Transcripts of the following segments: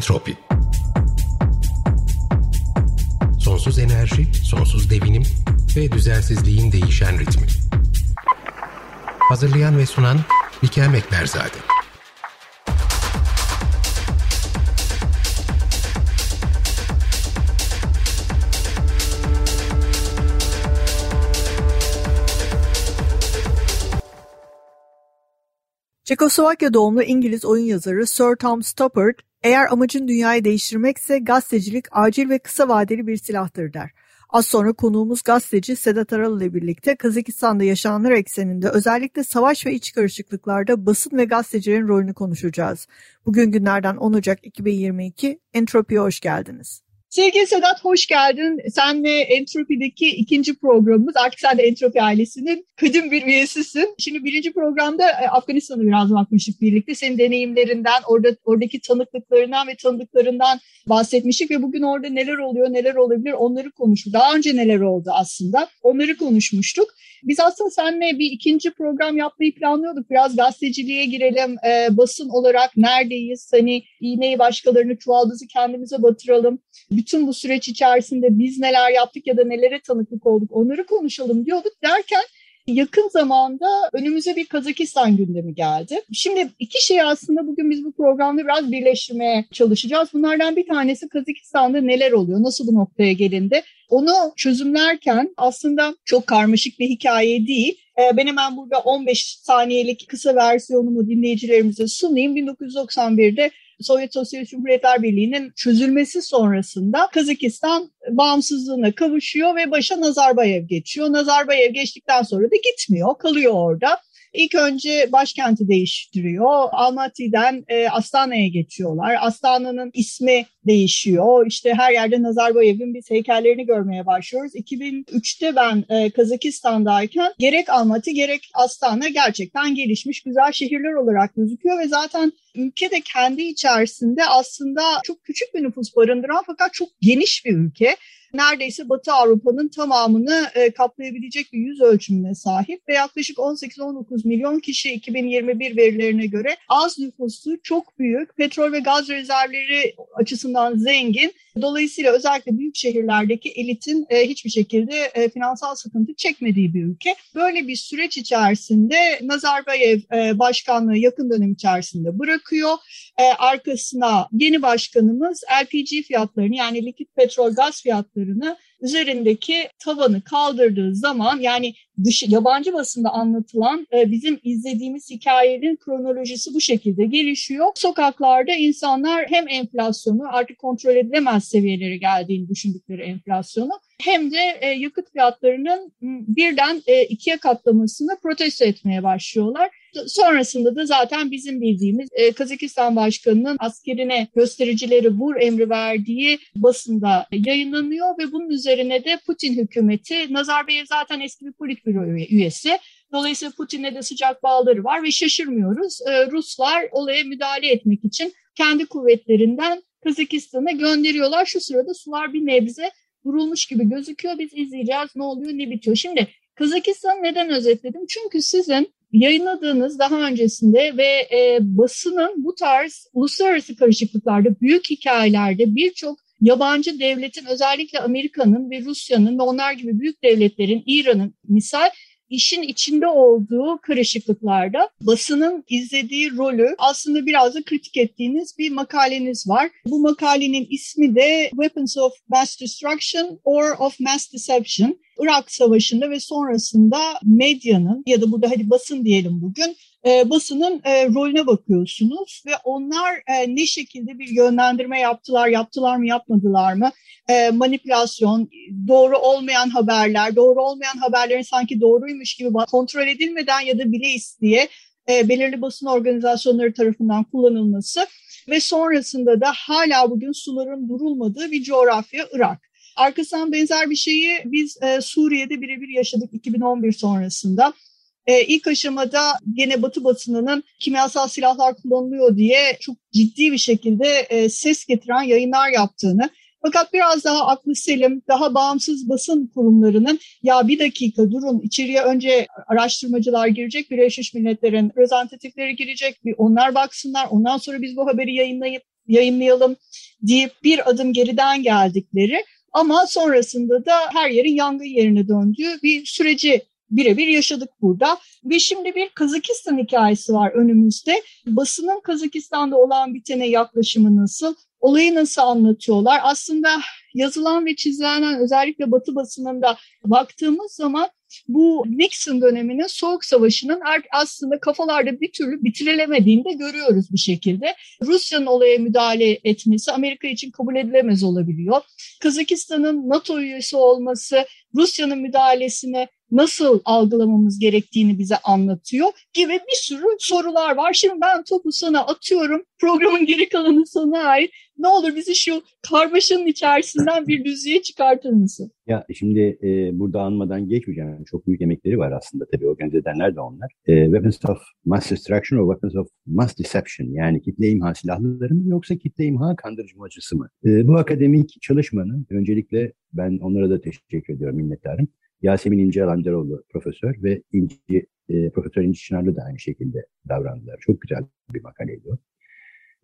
Entropi Sonsuz enerji, sonsuz devinim ve düzensizliğin değişen ritmi. Hazırlayan ve sunan Bikem Ekberzade. Çekoslovakya doğumlu İngiliz oyun yazarı Sir Tom Stoppard, eğer amacın dünyayı değiştirmekse gazetecilik acil ve kısa vadeli bir silahtır der. Az sonra konuğumuz gazeteci Sedat Aral ile birlikte Kazakistan'da yaşananlar ekseninde özellikle savaş ve iç karışıklıklarda basın ve gazetecilerin rolünü konuşacağız. Bugün günlerden 10 Ocak 2022 Entropi'ye hoş geldiniz. Sevgili Sedat hoş geldin. Sen ve Entropi'deki ikinci programımız. Artık sen de Entropi ailesinin kadim bir üyesisin. Şimdi birinci programda e, Afganistan'a biraz bakmıştık birlikte. Senin deneyimlerinden, orada oradaki tanıklıklarından ve tanıdıklarından bahsetmiştik ve bugün orada neler oluyor, neler olabilir onları konuştuk. Daha önce neler oldu aslında onları konuşmuştuk. Biz aslında seninle bir ikinci program yapmayı planlıyorduk. Biraz gazeteciliğe girelim, e, basın olarak neredeyiz? Hani iğneyi başkalarını çuvaldızı kendimize batıralım. Bütün bu süreç içerisinde biz neler yaptık ya da nelere tanıklık olduk onları konuşalım diyorduk derken yakın zamanda önümüze bir Kazakistan gündemi geldi. Şimdi iki şey aslında bugün biz bu programda biraz birleştirmeye çalışacağız. Bunlardan bir tanesi Kazakistan'da neler oluyor, nasıl bu noktaya gelindi? Onu çözümlerken aslında çok karmaşık bir hikaye değil. Ee, ben hemen burada 15 saniyelik kısa versiyonumu dinleyicilerimize sunayım. 1991'de Sovyet Sosyalist Cumhuriyetler Birliği'nin çözülmesi sonrasında Kazakistan bağımsızlığına kavuşuyor ve başa Nazarbayev geçiyor. Nazarbayev geçtikten sonra da gitmiyor, kalıyor orada. İlk önce başkenti değiştiriyor. Almaty'den e, Astana'ya geçiyorlar. Astana'nın ismi değişiyor. İşte her yerde Nazarbayev'in biz heykellerini görmeye başlıyoruz. 2003'te ben e, Kazakistan'dayken gerek Almaty gerek Astana gerçekten gelişmiş güzel şehirler olarak gözüküyor ve zaten ülke de kendi içerisinde aslında çok küçük bir nüfus barındıran fakat çok geniş bir ülke neredeyse Batı Avrupa'nın tamamını e, kaplayabilecek bir yüz ölçümüne sahip ve yaklaşık 18-19 milyon kişi 2021 verilerine göre az nüfuslu, çok büyük, petrol ve gaz rezervleri açısından zengin. Dolayısıyla özellikle büyük şehirlerdeki elitin e, hiçbir şekilde e, finansal sıkıntı çekmediği bir ülke. Böyle bir süreç içerisinde Nazarbayev e, başkanlığı yakın dönem içerisinde bırakıyor. E, arkasına yeni başkanımız LPG fiyatlarını yani likit petrol gaz fiyatlarını üzerindeki tavanı kaldırdığı zaman yani dış, yabancı basında anlatılan e, bizim izlediğimiz hikayenin kronolojisi bu şekilde gelişiyor. Sokaklarda insanlar hem enflasyonu artık kontrol edilemez seviyelere geldiğini düşündükleri enflasyonu hem de e, yakıt fiyatlarının birden e, ikiye katlamasını protesto etmeye başlıyorlar. Sonrasında da zaten bizim bildiğimiz e, Kazakistan Başkanı'nın askerine göstericileri vur emri verdiği basında yayınlanıyor ve bunun üzerine de Putin hükümeti, Nazarbayev zaten eski bir politbüro üyesi, Dolayısıyla Putin'le de sıcak bağları var ve şaşırmıyoruz. E, Ruslar olaya müdahale etmek için kendi kuvvetlerinden Kazakistan'a gönderiyorlar. Şu sırada sular bir nebze durulmuş gibi gözüküyor. Biz izleyeceğiz ne oluyor ne bitiyor. Şimdi Kazakistan neden özetledim? Çünkü sizin yayınladığınız daha öncesinde ve e, basının bu tarz uluslararası karışıklıklarda, büyük hikayelerde birçok yabancı devletin özellikle Amerika'nın ve Rusya'nın ve onlar gibi büyük devletlerin, İran'ın misal işin içinde olduğu karışıklıklarda basının izlediği rolü aslında biraz da kritik ettiğiniz bir makaleniz var. Bu makalenin ismi de Weapons of Mass Destruction or of Mass Deception. Irak Savaşı'nda ve sonrasında medyanın ya da burada hadi basın diyelim bugün e, basının e, rolüne bakıyorsunuz ve onlar e, ne şekilde bir yönlendirme yaptılar, yaptılar mı, yapmadılar mı? Manipülasyon, doğru olmayan haberler, doğru olmayan haberlerin sanki doğruymuş gibi kontrol edilmeden ya da bile isteye belirli basın organizasyonları tarafından kullanılması ve sonrasında da hala bugün suların durulmadığı bir coğrafya Irak. Arkasından benzer bir şeyi biz e, Suriye'de birebir yaşadık 2011 sonrasında. E, ilk aşamada gene Batı basınının kimyasal silahlar kullanılıyor diye çok ciddi bir şekilde e, ses getiren yayınlar yaptığını fakat biraz daha aklı selim, daha bağımsız basın kurumlarının ya bir dakika durun içeriye önce araştırmacılar girecek, Birleşmiş Milletler'in reprezentatifleri girecek, bir onlar baksınlar, ondan sonra biz bu haberi yayınlayıp yayınlayalım deyip bir adım geriden geldikleri ama sonrasında da her yerin yangın yerine döndüğü bir süreci birebir yaşadık burada. Ve şimdi bir Kazakistan hikayesi var önümüzde. Basının Kazakistan'da olan bitene yaklaşımı nasıl? Olayı nasıl anlatıyorlar? Aslında yazılan ve çizilen özellikle Batı basınında baktığımız zaman bu Nixon döneminin Soğuk Savaşı'nın aslında kafalarda bir türlü bitirilemediğini de görüyoruz bir şekilde. Rusya'nın olaya müdahale etmesi Amerika için kabul edilemez olabiliyor. Kazakistan'ın NATO üyesi olması Rusya'nın müdahalesine nasıl algılamamız gerektiğini bize anlatıyor gibi bir sürü sorular var. Şimdi ben topu sana atıyorum. Programın geri kalanı sana ait. Ne olur bizi şu karmaşanın içerisinden bir düzlüğe çıkartır mısın? Ya şimdi e, burada anmadan geçmeyeceğim. Çok büyük emekleri var aslında tabii organize edenler de onlar. E, weapons of Mass Destruction or Weapons of Mass Deception yani kitle imha silahları mı yoksa kitle imha kandırıcımacısı mı? E, bu akademik çalışmanın öncelikle ben onlara da teşekkür ediyorum minnettarım. Yasemin İnce Alancaroğlu profesör ve İnci, e, Profesör İnci Çınarlı da aynı şekilde davrandılar. Çok güzel bir makaleydi o.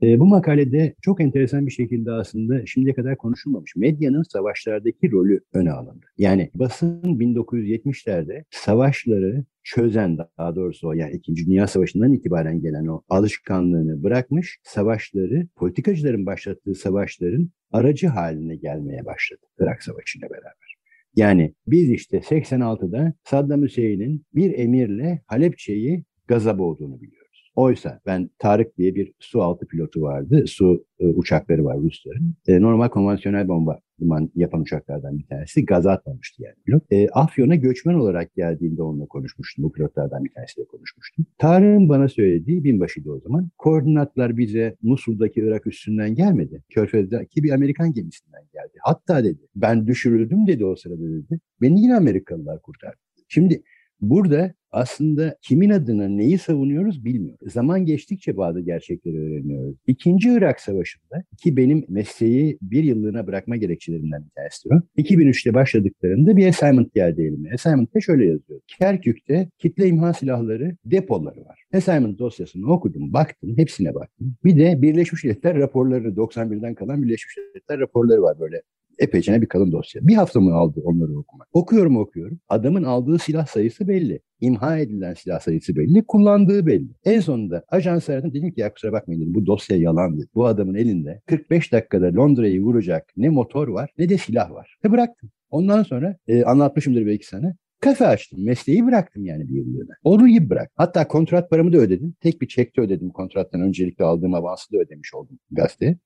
E, bu makalede çok enteresan bir şekilde aslında şimdiye kadar konuşulmamış medyanın savaşlardaki rolü öne alındı. Yani basın 1970'lerde savaşları çözen daha doğrusu o yani İkinci Dünya Savaşı'ndan itibaren gelen o alışkanlığını bırakmış, savaşları, politikacıların başlattığı savaşların aracı haline gelmeye başladı Irak Savaşı'yla beraber. Yani biz işte 86'da Saddam Hüseyin'in bir emirle Halepçe'yi gaza boğduğunu biliyoruz. Oysa ben Tarık diye bir su altı pilotu vardı. Su e, uçakları var Rusların. E, normal konvansiyonel bomba yapan uçaklardan bir tanesi. Gaza atmamıştı yani pilot. E, Afyon'a göçmen olarak geldiğinde onunla konuşmuştum. Bu pilotlardan bir tanesiyle konuşmuştum. Tarık'ın bana söylediği binbaşıydı o zaman. Koordinatlar bize Musul'daki Irak üstünden gelmedi. Körfez'deki bir Amerikan gemisinden geldi. Hatta dedi ben düşürüldüm dedi o sırada dedi. Beni yine Amerikalılar kurtardı. Şimdi Burada aslında kimin adına neyi savunuyoruz bilmiyoruz. Zaman geçtikçe bazı gerçekleri öğreniyoruz. İkinci Irak Savaşı'nda ki benim mesleği bir yıllığına bırakma gerekçelerimden bir tanesi o. 2003'te başladıklarında bir assignment geldi elime. Assignment'te şöyle yazıyor. Kerkük'te kitle imha silahları depoları var. Assignment dosyasını okudum, baktım, hepsine baktım. Bir de Birleşmiş Milletler raporları, 91'den kalan Birleşmiş Milletler raporları var böyle epeyce bir kalın dosya. Bir hafta mı aldı onları okumak? Okuyorum okuyorum. Adamın aldığı silah sayısı belli. İmha edilen silah sayısı belli. Kullandığı belli. En sonunda ajans aradım. Dedim ki ya kusura bakmayın dedim. Bu dosya yalan dedi. Bu adamın elinde 45 dakikada Londra'yı vuracak ne motor var ne de silah var. Ve bıraktım. Ondan sonra e, anlatmışımdır belki sana. Kafe açtım. Mesleği bıraktım yani bir yıllığına. Orayı bırak. Hatta kontrat paramı da ödedim. Tek bir çekte ödedim kontrattan. Öncelikle aldığım avansı da ödemiş oldum gazeteye.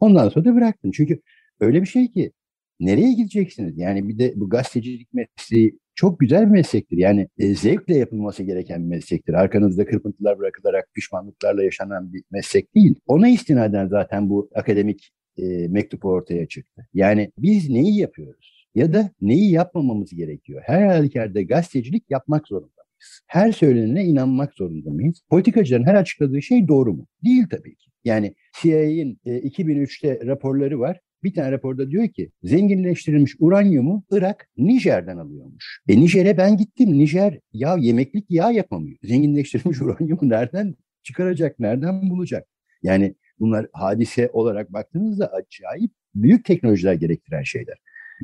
Ondan sonra da bıraktım. Çünkü öyle bir şey ki nereye gideceksiniz? Yani bir de bu gazetecilik mesleği çok güzel bir meslektir. Yani e, zevkle yapılması gereken bir meslektir. Arkanızda kırpıntılar bırakılarak pişmanlıklarla yaşanan bir meslek değil. Ona istinaden zaten bu akademik e, mektup ortaya çıktı. Yani biz neyi yapıyoruz? Ya da neyi yapmamamız gerekiyor? Her halükarda gazetecilik yapmak zorunda mıyız? Her söylenene inanmak zorunda mıyız? Politikacıların her açıkladığı şey doğru mu? Değil tabii ki. Yani CIA'nin e, 2003'te raporları var. Bir tane raporda diyor ki zenginleştirilmiş uranyumu Irak Nijer'den alıyormuş. E Nijer'e ben gittim. Nijer ya yemeklik yağ yapamıyor. Zenginleştirilmiş uranyumu nereden çıkaracak, nereden bulacak? Yani bunlar hadise olarak baktığınızda acayip büyük teknolojiler gerektiren şeyler.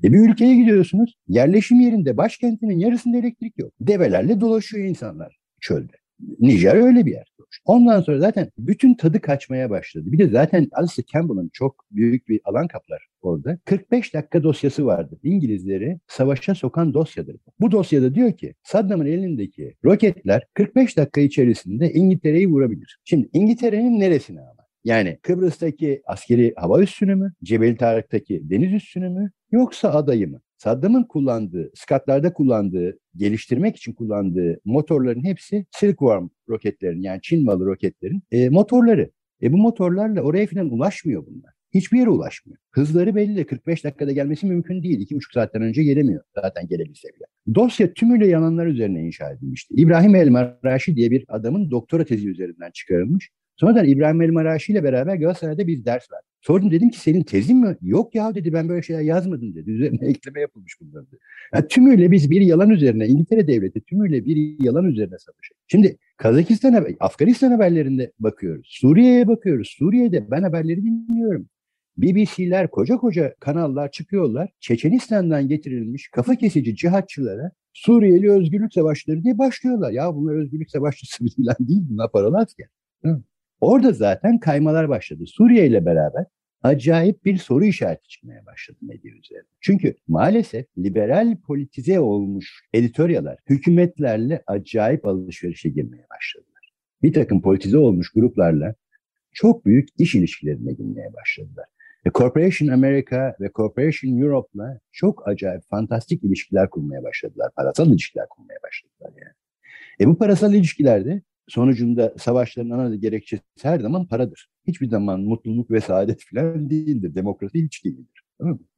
E bir ülkeye gidiyorsunuz, yerleşim yerinde başkentinin yarısında elektrik yok. Develerle dolaşıyor insanlar çölde. Nijer öyle bir yer. Ondan sonra zaten bütün tadı kaçmaya başladı. Bir de zaten Alistair Campbell'ın çok büyük bir alan kaplar orada. 45 dakika dosyası vardı. İngilizleri savaşa sokan dosyadır. Bu dosyada diyor ki Saddam'ın elindeki roketler 45 dakika içerisinde İngiltere'yi vurabilir. Şimdi İngiltere'nin neresine ama? Yani Kıbrıs'taki askeri hava üssünü mü? Cebel Tarık'taki deniz üssünü mü? Yoksa adayı mı? Saddam'ın kullandığı, skatlarda kullandığı, geliştirmek için kullandığı motorların hepsi Silkworm roketlerin yani Çin malı roketlerin e, motorları. E bu motorlarla oraya falan ulaşmıyor bunlar. Hiçbir yere ulaşmıyor. Hızları belli de 45 dakikada gelmesi mümkün değil. 2,5 saatten önce gelemiyor zaten gelebilse bile. Dosya tümüyle yalanlar üzerine inşa edilmişti. İbrahim El Maraşi diye bir adamın doktora tezi üzerinden çıkarılmış. Sonradan İbrahim El Maraşi ile beraber Galatasaray'da bir ders verdik. Sordum dedim ki senin tezin mi? Yok ya dedi ben böyle şeyler yazmadım dedi. Üzerine ekleme yapılmış bunların dedi. Yani tümüyle biz bir yalan üzerine İngiltere devleti tümüyle bir yalan üzerine savaşıyor. Şimdi Kazakistan, Afganistan haberlerinde bakıyoruz. Suriye'ye bakıyoruz. Suriye'de ben haberleri dinliyorum. BBC'ler, koca koca kanallar çıkıyorlar. Çeçenistan'dan getirilmiş kafa kesici cihatçılara Suriyeli özgürlük savaşları diye başlıyorlar. Ya bunlar özgürlük savaşçısı falan değil, bunlar paralı asker. Orada zaten kaymalar başladı. Suriye ile beraber acayip bir soru işareti çıkmaya başladı medya üzerinde. Çünkü maalesef liberal politize olmuş editöryalar hükümetlerle acayip alışverişe girmeye başladılar. Bir takım politize olmuş gruplarla çok büyük iş ilişkilerine girmeye başladılar. Ve Corporation America ve Corporation Europe'la çok acayip fantastik ilişkiler kurmaya başladılar. Parasal ilişkiler kurmaya başladılar yani. E bu parasal ilişkilerde sonucunda savaşların ana gerekçesi her zaman paradır. Hiçbir zaman mutluluk ve saadet falan değildir. Demokrasi hiç değildir.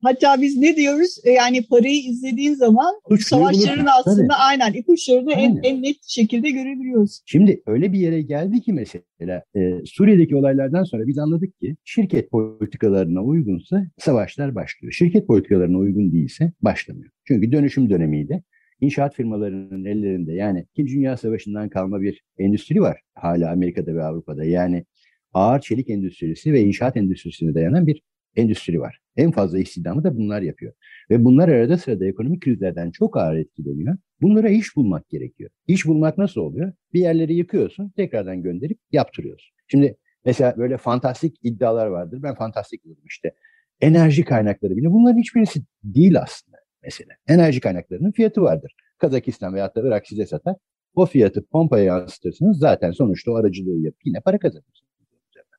Hatta biz ne diyoruz? E, yani parayı izlediğin zaman Suçluyu savaşların bulursun. aslında Tabii. aynen ipuçlarını en, en net şekilde görebiliyoruz. Şimdi öyle bir yere geldi ki mesela e, Suriye'deki olaylardan sonra biz anladık ki şirket politikalarına uygunsa savaşlar başlıyor. Şirket politikalarına uygun değilse başlamıyor. Çünkü dönüşüm dönemiydi inşaat firmalarının ellerinde yani İkinci Dünya Savaşı'ndan kalma bir endüstri var hala Amerika'da ve Avrupa'da. Yani ağır çelik endüstrisi ve inşaat endüstrisine dayanan bir endüstri var. En fazla istihdamı da bunlar yapıyor. Ve bunlar arada sırada ekonomik krizlerden çok ağır etkileniyor. Bunlara iş bulmak gerekiyor. İş bulmak nasıl oluyor? Bir yerleri yıkıyorsun, tekrardan gönderip yaptırıyorsun. Şimdi mesela böyle fantastik iddialar vardır. Ben fantastik bulurum işte. Enerji kaynakları bile bunların hiçbirisi değil aslında mesela. Enerji kaynaklarının fiyatı vardır. Kazakistan veya da Irak size satar. O fiyatı pompaya yansıtırsınız. Zaten sonuçta o aracılığı yapıp yine para kazanırsınız.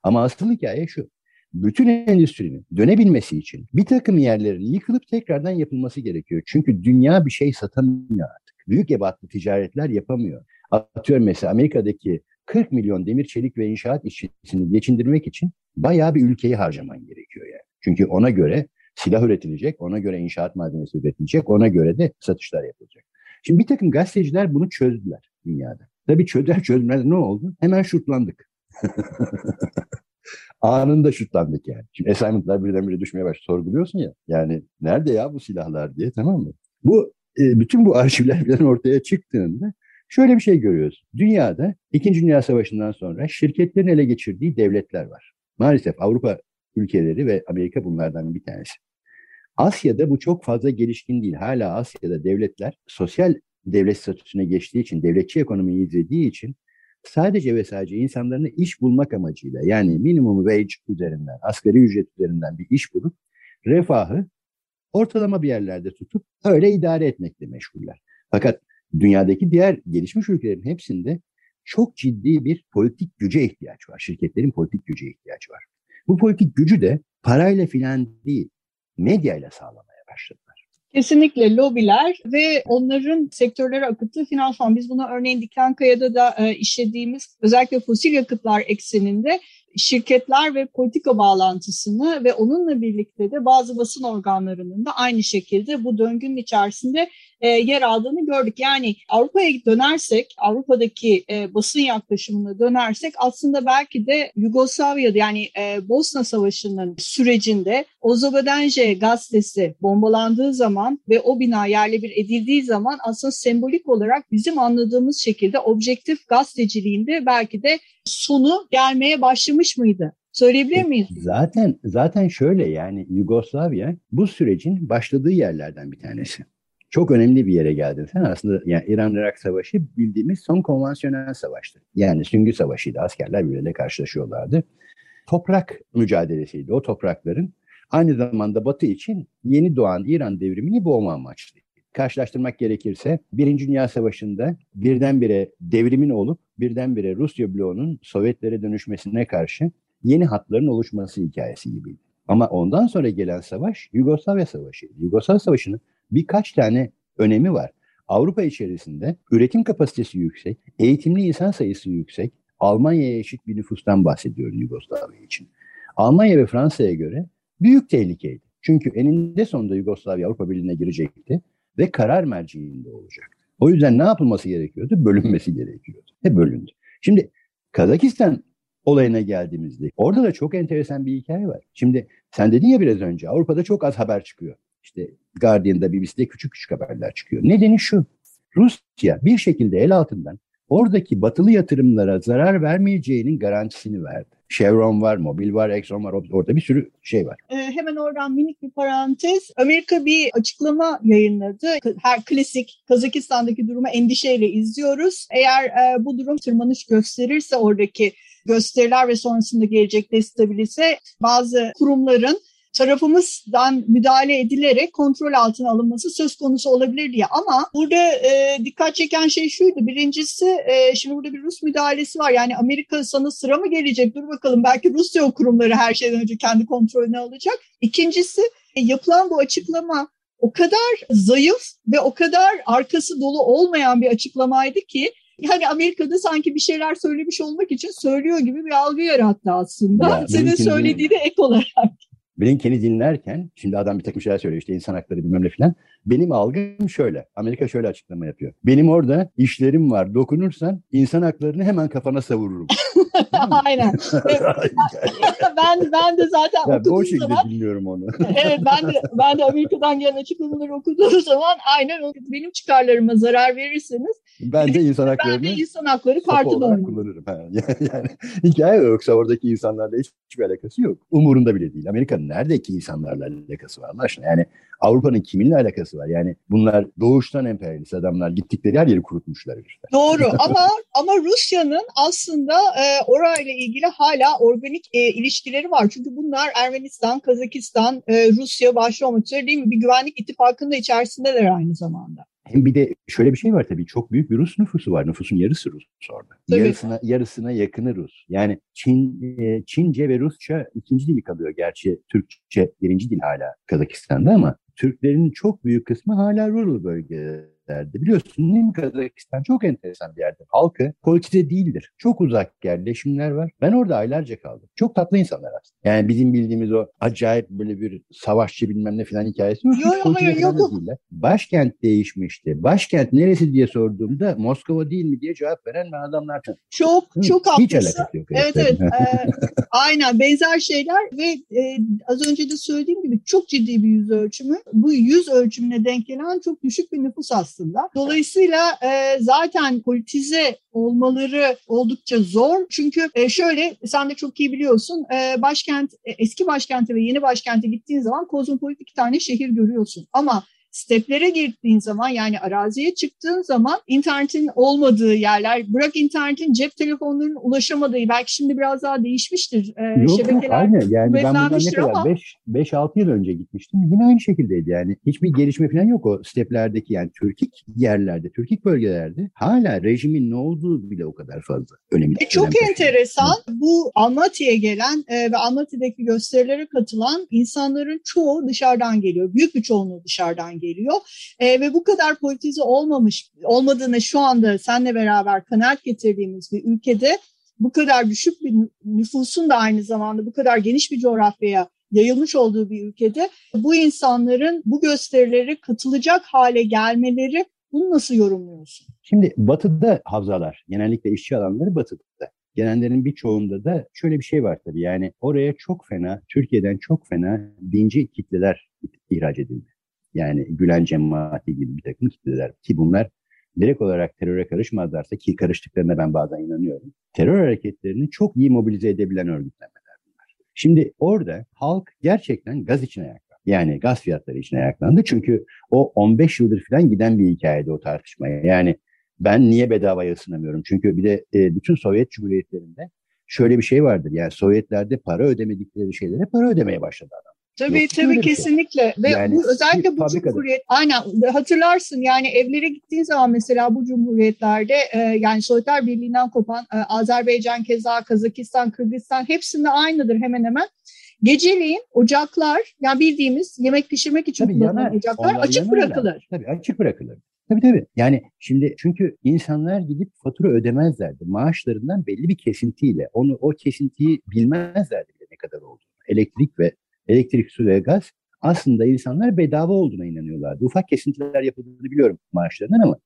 Ama asıl hikaye şu. Bütün endüstrinin dönebilmesi için bir takım yerlerin yıkılıp tekrardan yapılması gerekiyor. Çünkü dünya bir şey satamıyor artık. Büyük ebatlı ticaretler yapamıyor. Atıyorum mesela Amerika'daki 40 milyon demir çelik ve inşaat işçisini geçindirmek için bayağı bir ülkeyi harcaman gerekiyor yani. Çünkü ona göre silah üretilecek, ona göre inşaat malzemesi üretilecek, ona göre de satışlar yapılacak. Şimdi bir takım gazeteciler bunu çözdüler dünyada. Tabii çözer çözmez ne oldu? Hemen şutlandık. Anında şutlandık yani. Şimdi assignment'lar birdenbire düşmeye başladı. Sorguluyorsun ya. Yani nerede ya bu silahlar diye tamam mı? Bu e, bütün bu arşivler birden ortaya çıktığında şöyle bir şey görüyoruz. Dünyada İkinci Dünya Savaşı'ndan sonra şirketlerin ele geçirdiği devletler var. Maalesef Avrupa ülkeleri ve Amerika bunlardan bir tanesi. Asya'da bu çok fazla gelişkin değil. Hala Asya'da devletler sosyal devlet statüsüne geçtiği için, devletçi ekonomiyi izlediği için sadece ve sadece insanlarını iş bulmak amacıyla yani minimum wage üzerinden, asgari ücret üzerinden bir iş bulup refahı ortalama bir yerlerde tutup öyle idare etmekle meşguller. Fakat dünyadaki diğer gelişmiş ülkelerin hepsinde çok ciddi bir politik güce ihtiyaç var. Şirketlerin politik güce ihtiyaç var. Bu politik gücü de parayla filan değil, medyayla sağlamaya başladılar. Kesinlikle lobiler ve onların sektörlere akıttığı finansman. Biz buna örneğin Diklenkaya'da da e, işlediğimiz özellikle fosil yakıtlar ekseninde şirketler ve politika bağlantısını ve onunla birlikte de bazı basın organlarının da aynı şekilde bu döngünün içerisinde e, yer aldığını gördük. Yani Avrupa'ya dönersek, Avrupa'daki e, basın yaklaşımına dönersek aslında belki de Yugoslavya'da yani e, Bosna Savaşı'nın sürecinde Ozogadanje gazetesi bombalandığı zaman ve o bina yerle bir edildiği zaman aslında sembolik olarak bizim anladığımız şekilde objektif gazeteciliğinde belki de sonu gelmeye başlamış mıydı? Söyleyebilir miyiz? Zaten zaten şöyle yani Yugoslavya bu sürecin başladığı yerlerden bir tanesi çok önemli bir yere geldin sen. Aslında yani İran-Irak Savaşı bildiğimiz son konvansiyonel savaştı. Yani süngü savaşıydı. Askerler birbirleriyle karşılaşıyorlardı. Toprak mücadelesiydi. O toprakların aynı zamanda Batı için yeni doğan İran devrimini boğma amaçlı. Karşılaştırmak gerekirse Birinci Dünya Savaşı'nda birdenbire devrimin olup birdenbire Rusya bloğunun Sovyetlere dönüşmesine karşı yeni hatların oluşması hikayesi gibiydi. Ama ondan sonra gelen savaş Yugoslavya Savaşı. Yugoslavya Savaşı'nın birkaç tane önemi var. Avrupa içerisinde üretim kapasitesi yüksek, eğitimli insan sayısı yüksek, Almanya'ya eşit bir nüfustan bahsediyorum Yugoslavya için. Almanya ve Fransa'ya göre büyük tehlikeydi. Çünkü eninde sonunda Yugoslavya Avrupa Birliği'ne girecekti ve karar merciinde olacaktı. O yüzden ne yapılması gerekiyordu? Bölünmesi gerekiyordu. Ve bölündü. Şimdi Kazakistan olayına geldiğimizde. Orada da çok enteresan bir hikaye var. Şimdi sen dedin ya biraz önce Avrupa'da çok az haber çıkıyor. İşte Guardian'da, BBC'de küçük küçük haberler çıkıyor. Nedeni şu. Rusya bir şekilde el altından oradaki batılı yatırımlara zarar vermeyeceğinin garantisini verdi. Chevron var, Mobil var, Exxon var. Orada bir sürü şey var. Ee, hemen oradan minik bir parantez. Amerika bir açıklama yayınladı. Her klasik Kazakistan'daki durumu endişeyle izliyoruz. Eğer e, bu durum tırmanış gösterirse oradaki gösteriler ve sonrasında gelecek destabilize bazı kurumların tarafımızdan müdahale edilerek kontrol altına alınması söz konusu olabilir diye. Ama burada e, dikkat çeken şey şuydu. Birincisi e, şimdi burada bir Rus müdahalesi var. Yani Amerika sana sıra mı gelecek? Dur bakalım belki Rusya o kurumları her şeyden önce kendi kontrolüne alacak. İkincisi e, yapılan bu açıklama o kadar zayıf ve o kadar arkası dolu olmayan bir açıklamaydı ki yani Amerika'da sanki bir şeyler söylemiş olmak için söylüyor gibi bir algı yarattı aslında. Ya, Senin söylediğine ek olarak. Blinken'i dinlerken şimdi adam bir takım şeyler söylüyor işte insan hakları bilmem ne filan. Benim algım şöyle. Amerika şöyle açıklama yapıyor. Benim orada işlerim var. Dokunursan insan haklarını hemen kafana savururum. Aynen. ben ben de zaten ya, okuduğum o şekilde zaman dinliyorum onu. evet ben de ben de Amerika'dan gelen açıklamaları okuduğum zaman aynen benim çıkarlarıma zarar verirseniz ben de insan haklarını ben de insan hakları kartını kullanırım. Yani, yani hikaye yoksa oradaki insanlarla hiçbir alakası yok. Umurunda bile değil. Amerika'nın neredeki insanlarla alakası var Allah aşkına? Yani Avrupa'nın kiminle alakası var? Yani bunlar doğuştan emperyalist adamlar gittikleri her yeri kurutmuşlar işte. Doğru ama ama Rusya'nın aslında e, orayla ilgili hala organik e, ilişkileri var. Çünkü bunlar Ermenistan, Kazakistan, e, Rusya başta olmak üzere değil mi? Bir güvenlik ittifakında içerisindeler aynı zamanda. Hem bir de şöyle bir şey var tabii çok büyük bir Rus nüfusu var. Nüfusun yarısı Rus orada. Tabii. Yarısına, yarısına yakını Rus. Yani Çin, e, Çince ve Rusça ikinci dili kalıyor. Gerçi Türkçe birinci dil hala Kazakistan'da ama Türklerin çok büyük kısmı hala rural bölgede derdi. Biliyorsun mi Kazakistan çok enteresan bir yerde. Halkı politize değildir. Çok uzak yerleşimler var. Ben orada aylarca kaldım. Çok tatlı insanlar aslında. Yani bizim bildiğimiz o acayip böyle bir savaşçı bilmem ne falan hikayesi yok. Yok hayır yok. yok. Başkent değişmişti. Başkent neresi diye sorduğumda Moskova değil mi diye cevap veren ben adamlar. Çok Hı, çok haklısın. Hiç alakası yok. Evet evet. ee, aynen benzer şeyler ve e, az önce de söylediğim gibi çok ciddi bir yüz ölçümü. Bu yüz ölçümüne denk gelen çok düşük bir nüfus aslında aslında. Dolayısıyla e, zaten politize olmaları oldukça zor. Çünkü e, şöyle sen de çok iyi biliyorsun e, başkent e, eski başkente ve yeni başkente gittiğin zaman kozmopolit iki tane şehir görüyorsun. Ama steplere girdiğin zaman yani araziye çıktığın zaman internetin olmadığı yerler, bırak internetin cep telefonlarının ulaşamadığı, belki şimdi biraz daha değişmiştir. Ee, Yok şebekeler aynı. Yani ben bundan ne kadar 5-6 yıl önce gitmiştim. Yine aynı şekildeydi yani. Hiçbir gelişme falan yok o steplerdeki yani Türkik yerlerde, Türkik bölgelerde hala rejimin ne olduğu bile o kadar fazla önemli. E, çok önemli enteresan. Hı. Bu Almaty'ye gelen e, ve Almaty'deki gösterilere katılan insanların çoğu dışarıdan geliyor. Büyük bir çoğunluğu dışarıdan geliyor. E, ve bu kadar politize olmamış olmadığını şu anda senle beraber kanaat getirdiğimiz bir ülkede bu kadar düşük bir nüfusun da aynı zamanda bu kadar geniş bir coğrafyaya yayılmış olduğu bir ülkede bu insanların bu gösterileri katılacak hale gelmeleri bunu nasıl yorumluyorsun? Şimdi batıda havzalar, genellikle işçi alanları batıda. Gelenlerin birçoğunda da şöyle bir şey var tabii yani oraya çok fena, Türkiye'den çok fena dinci kitleler ihraç edildi. Yani Gülen cemaati gibi bir takım kitleler ki bunlar direkt olarak teröre karışmazlarsa ki karıştıklarına ben bazen inanıyorum. Terör hareketlerini çok iyi mobilize edebilen örgütlenmeler bunlar. Şimdi orada halk gerçekten gaz için ayaklandı. Yani gaz fiyatları için ayaklandı. Çünkü o 15 yıldır falan giden bir hikayede o tartışmaya. Yani ben niye bedavaya ısınamıyorum? Çünkü bir de e, bütün Sovyet Cumhuriyetlerinde şöyle bir şey vardır. Yani Sovyetlerde para ödemedikleri şeylere para ödemeye başladı adam. Tabii Yok, tabii kesinlikle şey. ve yani, bu, özellikle bu cumhuriyet aynen hatırlarsın yani evlere gittiğin zaman mesela bu cumhuriyetlerde e, yani Sovyetler Birliği'nden kopan e, Azerbaycan keza Kazakistan, Kırgızistan hepsinde aynıdır hemen hemen. Geceleyin ocaklar yani bildiğimiz yemek pişirmek için tabii kullanılan yanar, ocaklar açık yanarlar. bırakılır. Tabii açık bırakılır. Tabii tabii. Yani şimdi çünkü insanlar gidip fatura ödemezlerdi. Maaşlarından belli bir kesintiyle. Onu o kesintiyi bilmezlerdi bile ne kadar olduğunu. Elektrik ve elektrik, su ve gaz aslında insanlar bedava olduğuna inanıyorlardı. Ufak kesintiler yapıldığını biliyorum maaşlarından ama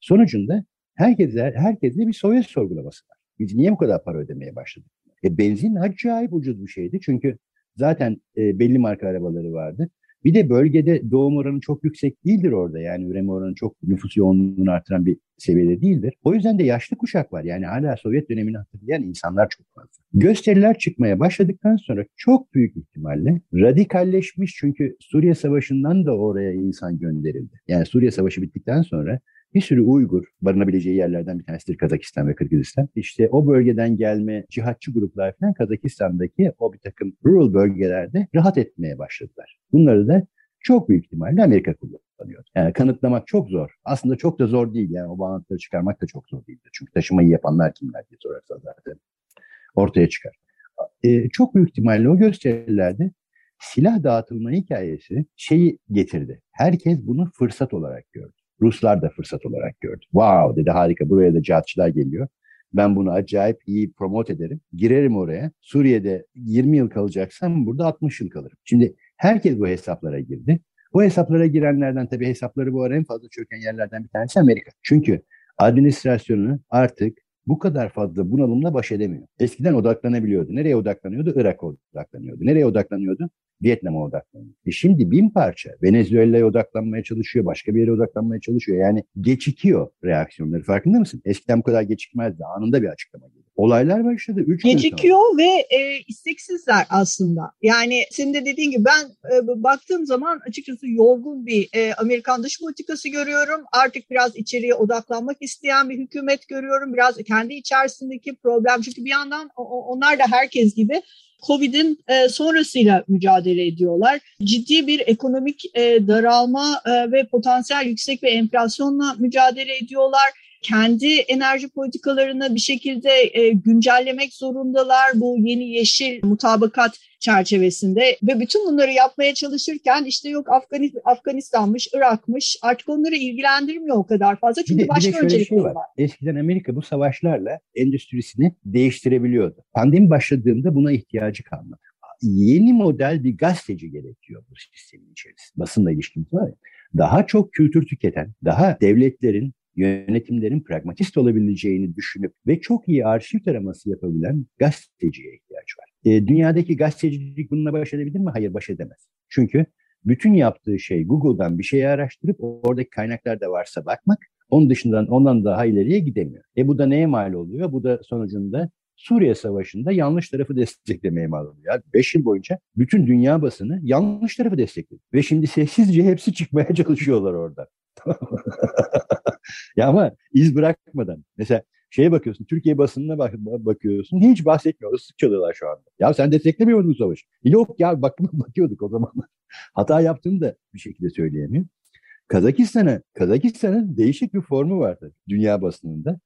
sonucunda herkese, herkesle bir soyut sorgulaması var. Biz niye bu kadar para ödemeye başladık? E, benzin acayip ucuz bir şeydi. Çünkü zaten e, belli marka arabaları vardı. Bir de bölgede doğum oranı çok yüksek değildir orada. Yani üreme oranı çok nüfus yoğunluğunu artıran bir seviyede değildir. O yüzden de yaşlı kuşak var. Yani hala Sovyet dönemini hatırlayan insanlar çok. Gösteriler çıkmaya başladıktan sonra çok büyük ihtimalle radikalleşmiş çünkü Suriye Savaşı'ndan da oraya insan gönderildi. Yani Suriye Savaşı bittikten sonra bir sürü Uygur barınabileceği yerlerden bir tanesidir Kazakistan ve Kırgızistan. İşte o bölgeden gelme cihatçı gruplar falan Kazakistan'daki o bir takım rural bölgelerde rahat etmeye başladılar. Bunları da çok büyük ihtimalle Amerika kullanıyor. Yani kanıtlamak çok zor. Aslında çok da zor değil. Yani o bağlantıları çıkarmak da çok zor değildir. Çünkü taşımayı yapanlar kimler diye sorarsan zaten ortaya çıkar. Ee, çok büyük ihtimalle o gösterilerde silah dağıtılma hikayesi şeyi getirdi. Herkes bunu fırsat olarak gördü. Ruslar da fırsat olarak gördü. Wow dedi harika buraya da cihatçılar geliyor. Ben bunu acayip iyi promote ederim. Girerim oraya. Suriye'de 20 yıl kalacaksam burada 60 yıl kalırım. Şimdi herkes bu hesaplara girdi. Bu hesaplara girenlerden tabii hesapları bu ara en fazla çöken yerlerden bir tanesi Amerika. Çünkü administrasyonu artık bu kadar fazla bunalımla baş edemiyor. Eskiden odaklanabiliyordu. Nereye odaklanıyordu? Irak'a odaklanıyordu. Nereye odaklanıyordu? Vietnam'a odaklanıyor. E şimdi bin parça Venezuela'ya odaklanmaya çalışıyor, başka bir yere odaklanmaya çalışıyor. Yani geçikiyor reaksiyonları. Farkında mısın? Eskiden bu kadar gecikmezdi. Anında bir açıklama geliyor. Olaylar başladı. Üç Gecikiyor ve e, isteksizler aslında. Yani senin de dediğin gibi ben e, baktığım zaman açıkçası yorgun bir e, Amerikan dış politikası görüyorum. Artık biraz içeriye odaklanmak isteyen bir hükümet görüyorum. Biraz kendi içerisindeki problem. Çünkü bir yandan onlar da herkes gibi Covid'in e, sonrasıyla mücadele ediyorlar. Ciddi bir ekonomik e, daralma e, ve potansiyel yüksek bir enflasyonla mücadele ediyorlar kendi enerji politikalarını bir şekilde e, güncellemek zorundalar bu yeni yeşil mutabakat çerçevesinde ve bütün bunları yapmaya çalışırken işte yok Afganistan'mış, Irak'mış artık onları ilgilendirmiyor o kadar fazla çünkü bir de, başka bir öncelikleri şey var. var. Eskiden Amerika bu savaşlarla endüstrisini değiştirebiliyordu. Pandemi başladığında buna ihtiyacı kalmadı. Yeni model bir gazeteci gerekiyor bu sistemin içerisinde. Basınla ilişkimiz var ya. Daha çok kültür tüketen, daha devletlerin yönetimlerin pragmatist olabileceğini düşünüp ve çok iyi arşiv taraması yapabilen gazeteciye ihtiyaç var. E, dünyadaki gazetecilik bununla baş edebilir mi? Hayır baş edemez. Çünkü bütün yaptığı şey Google'dan bir şeyi araştırıp oradaki kaynaklarda varsa bakmak, onun dışından ondan daha ileriye gidemiyor. E bu da neye mal oluyor? Bu da sonucunda Suriye Savaşı'nda yanlış tarafı desteklemeye mal oluyor. Beş yıl boyunca bütün dünya basını yanlış tarafı destekledi. Ve şimdi sessizce hepsi çıkmaya çalışıyorlar orada. ya ama iz bırakmadan. Mesela şeye bakıyorsun, Türkiye basınına bak bakıyorsun. Hiç bahsetmiyor. Islık çalıyorlar şu anda. Ya sen desteklemiyor musun bu savaşı? Yok ya bak bakıyorduk o zaman. Hata yaptığını da bir şekilde söyleyemiyor. Kazakistan'a, Kazakistan'ın değişik bir formu vardı dünya basınında.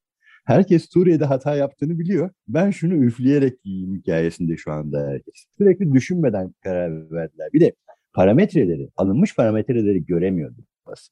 Herkes Suriye'de hata yaptığını biliyor. Ben şunu üfleyerek yiyeyim hikayesinde şu anda herkes. Sürekli düşünmeden karar verdiler. Bir de parametreleri, alınmış parametreleri göremiyordu.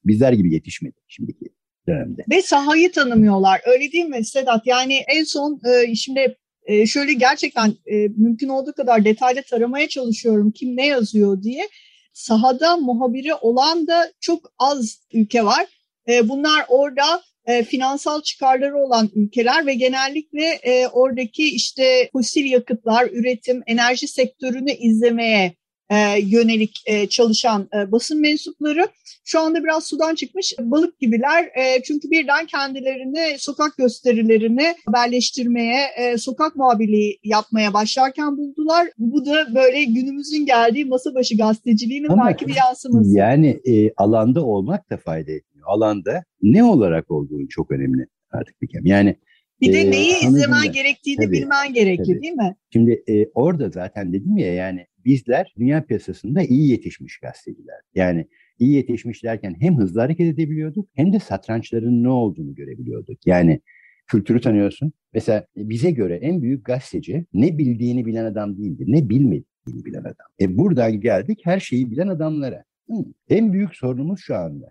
Bizler gibi yetişmedi şimdiki dönemde. Ve sahayı tanımıyorlar. Öyle değil mi Sedat? Yani en son e, şimdi e, şöyle gerçekten e, mümkün olduğu kadar detaylı taramaya çalışıyorum kim ne yazıyor diye. Sahada muhabiri olan da çok az ülke var. E, bunlar orada e, finansal çıkarları olan ülkeler ve genellikle e, oradaki işte fosil yakıtlar, üretim, enerji sektörünü izlemeye e, yönelik e, çalışan e, basın mensupları şu anda biraz sudan çıkmış balık gibiler. E, çünkü birden kendilerini sokak gösterilerini haberleştirmeye, e, sokak muhabirliği yapmaya başlarken buldular. Bu da böyle günümüzün geldiği masa başı gazeteciliğinin Ama belki bir yansıması. Yani e, alanda olmak da fayda etmiyor. Alanda ne olarak olduğunu çok önemli artık bir kere. Yani bir de neyi ee, izlemen gerektiğini tabii, bilmen gerekiyor tabii. değil mi? Şimdi e, orada zaten dedim ya yani bizler dünya piyasasında iyi yetişmiş gazeteciler. Yani iyi yetişmiş derken hem hızlı hareket edebiliyorduk hem de satrançların ne olduğunu görebiliyorduk. Yani kültürü tanıyorsun. Mesela bize göre en büyük gazeteci ne bildiğini bilen adam değildi, ne bilmediğini bilen adam. E buradan geldik her şeyi bilen adamlara. Hı. En büyük sorunumuz şu anda.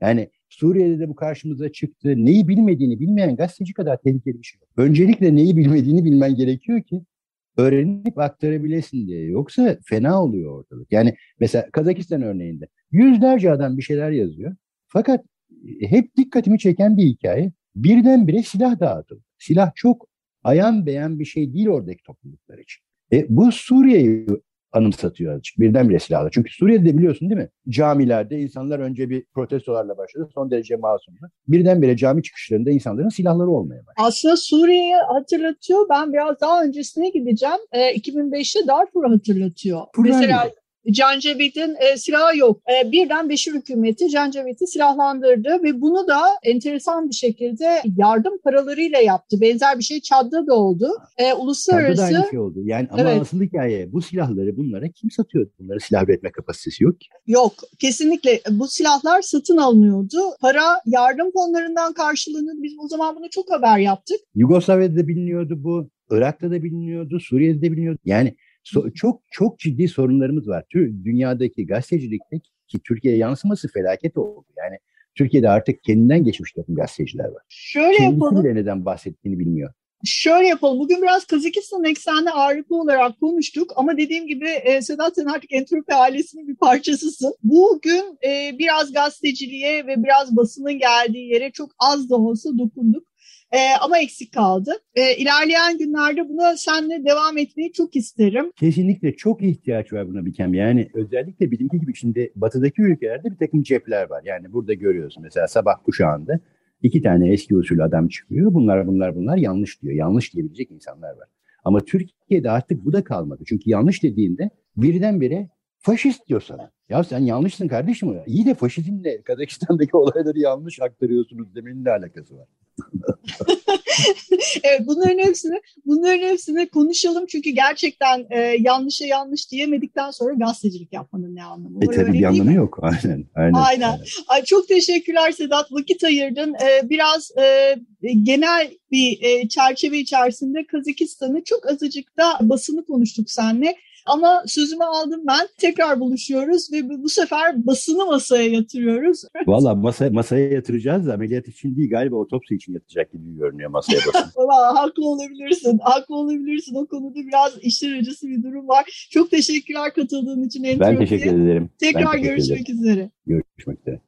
Yani Suriye'de de bu karşımıza çıktı. Neyi bilmediğini bilmeyen gazeteci kadar tehlikeli bir şey. Öncelikle neyi bilmediğini bilmen gerekiyor ki öğrenip aktarabilesin diye. Yoksa fena oluyor ortalık. Yani mesela Kazakistan örneğinde yüzlerce adam bir şeyler yazıyor. Fakat hep dikkatimi çeken bir hikaye. Birdenbire silah dağıtıldı. Silah çok ayan beyan bir şey değil oradaki topluluklar için. E, bu Suriye'yi anımsatıyor azıcık. Birdenbire silahlı. Çünkü Suriye'de biliyorsun değil mi? Camilerde insanlar önce bir protestolarla başladı. Son derece masumdu. Birdenbire cami çıkışlarında insanların silahları olmaya başladı. Aslında Suriye'yi hatırlatıyor. Ben biraz daha öncesine gideceğim. E, 2005'te Darfur'u hatırlatıyor. Furkan Mesela gibi. Can Cevit'in e, silahı yok. E, birden Beşir hükümeti Can Cevit'i silahlandırdı ve bunu da enteresan bir şekilde yardım paralarıyla yaptı. Benzer bir şey Çad'da da oldu. E, Çad'da uluslararası da aynı şey oldu. Yani ama Evet. asıl hikaye bu silahları bunlara kim satıyor? Bunların silah üretme kapasitesi yok ki. yok. Kesinlikle bu silahlar satın alınıyordu. Para yardım fonlarından karşılanıyordu. Biz o zaman bunu çok haber yaptık. Yugoslavya'da da biliniyordu bu. Irak'ta da biliniyordu. Suriye'de de biliniyordu. Yani so- çok çok ciddi sorunlarımız var. Tü- Dünyadaki gazetecilikte ki Türkiye'ye yansıması felaket oldu. Yani Türkiye'de artık kendinden geçmiş takım gazeteciler var. Şöyle Kendisi yapalım. bile neden bahsettiğini bilmiyor. Şöyle yapalım. Bugün biraz Kazakistan eksenli ağırlıklı olarak konuştuk ama dediğim gibi e, Sedat sen artık Entropi ailesinin bir parçasısın. Bugün e, biraz gazeteciliğe ve biraz basının geldiği yere çok az da olsa dokunduk. E, ama eksik kaldı. E, ilerleyen günlerde buna seninle devam etmeyi çok isterim. Kesinlikle çok ihtiyaç var buna Bikem. Yani özellikle bizimki gibi şimdi batıdaki ülkelerde bir takım cepler var. Yani burada görüyorsun mesela sabah kuşağında iki tane eski usul adam çıkıyor. Bunlar bunlar bunlar yanlış diyor. Yanlış diyebilecek insanlar var. Ama Türkiye'de artık bu da kalmadı. Çünkü yanlış dediğinde birdenbire faşist diyor sana. Ya sen yanlışsın kardeşim. İyi de faşizmle Kazakistan'daki olayları yanlış aktarıyorsunuz demenin ne alakası var? evet bunların hepsini bunların hepsini konuşalım çünkü gerçekten e, yanlışa yanlış diyemedikten sonra gazetecilik yapmanın ne anlamı E var? tabii öyle bir anlamı yok. Aynen. Aynen. Aynen. Ay çok teşekkürler Sedat. Vakit ayırdın. Ee, biraz e, genel bir e, çerçeve içerisinde Kazakistan'ı çok azıcık da basını konuştuk seninle. Ama sözümü aldım ben. Tekrar buluşuyoruz ve bu sefer basını masaya yatırıyoruz. Valla masa, masaya yatıracağız da ameliyat için değil galiba otopsi için yatacak gibi görünüyor masaya basın. Valla haklı olabilirsin. Haklı olabilirsin. O konuda biraz işler acısı bir durum var. Çok teşekkürler katıldığın için ben Entropi'ye. teşekkür ederim. Ben Tekrar teşekkür görüşmek ederim. üzere. Görüşmek üzere.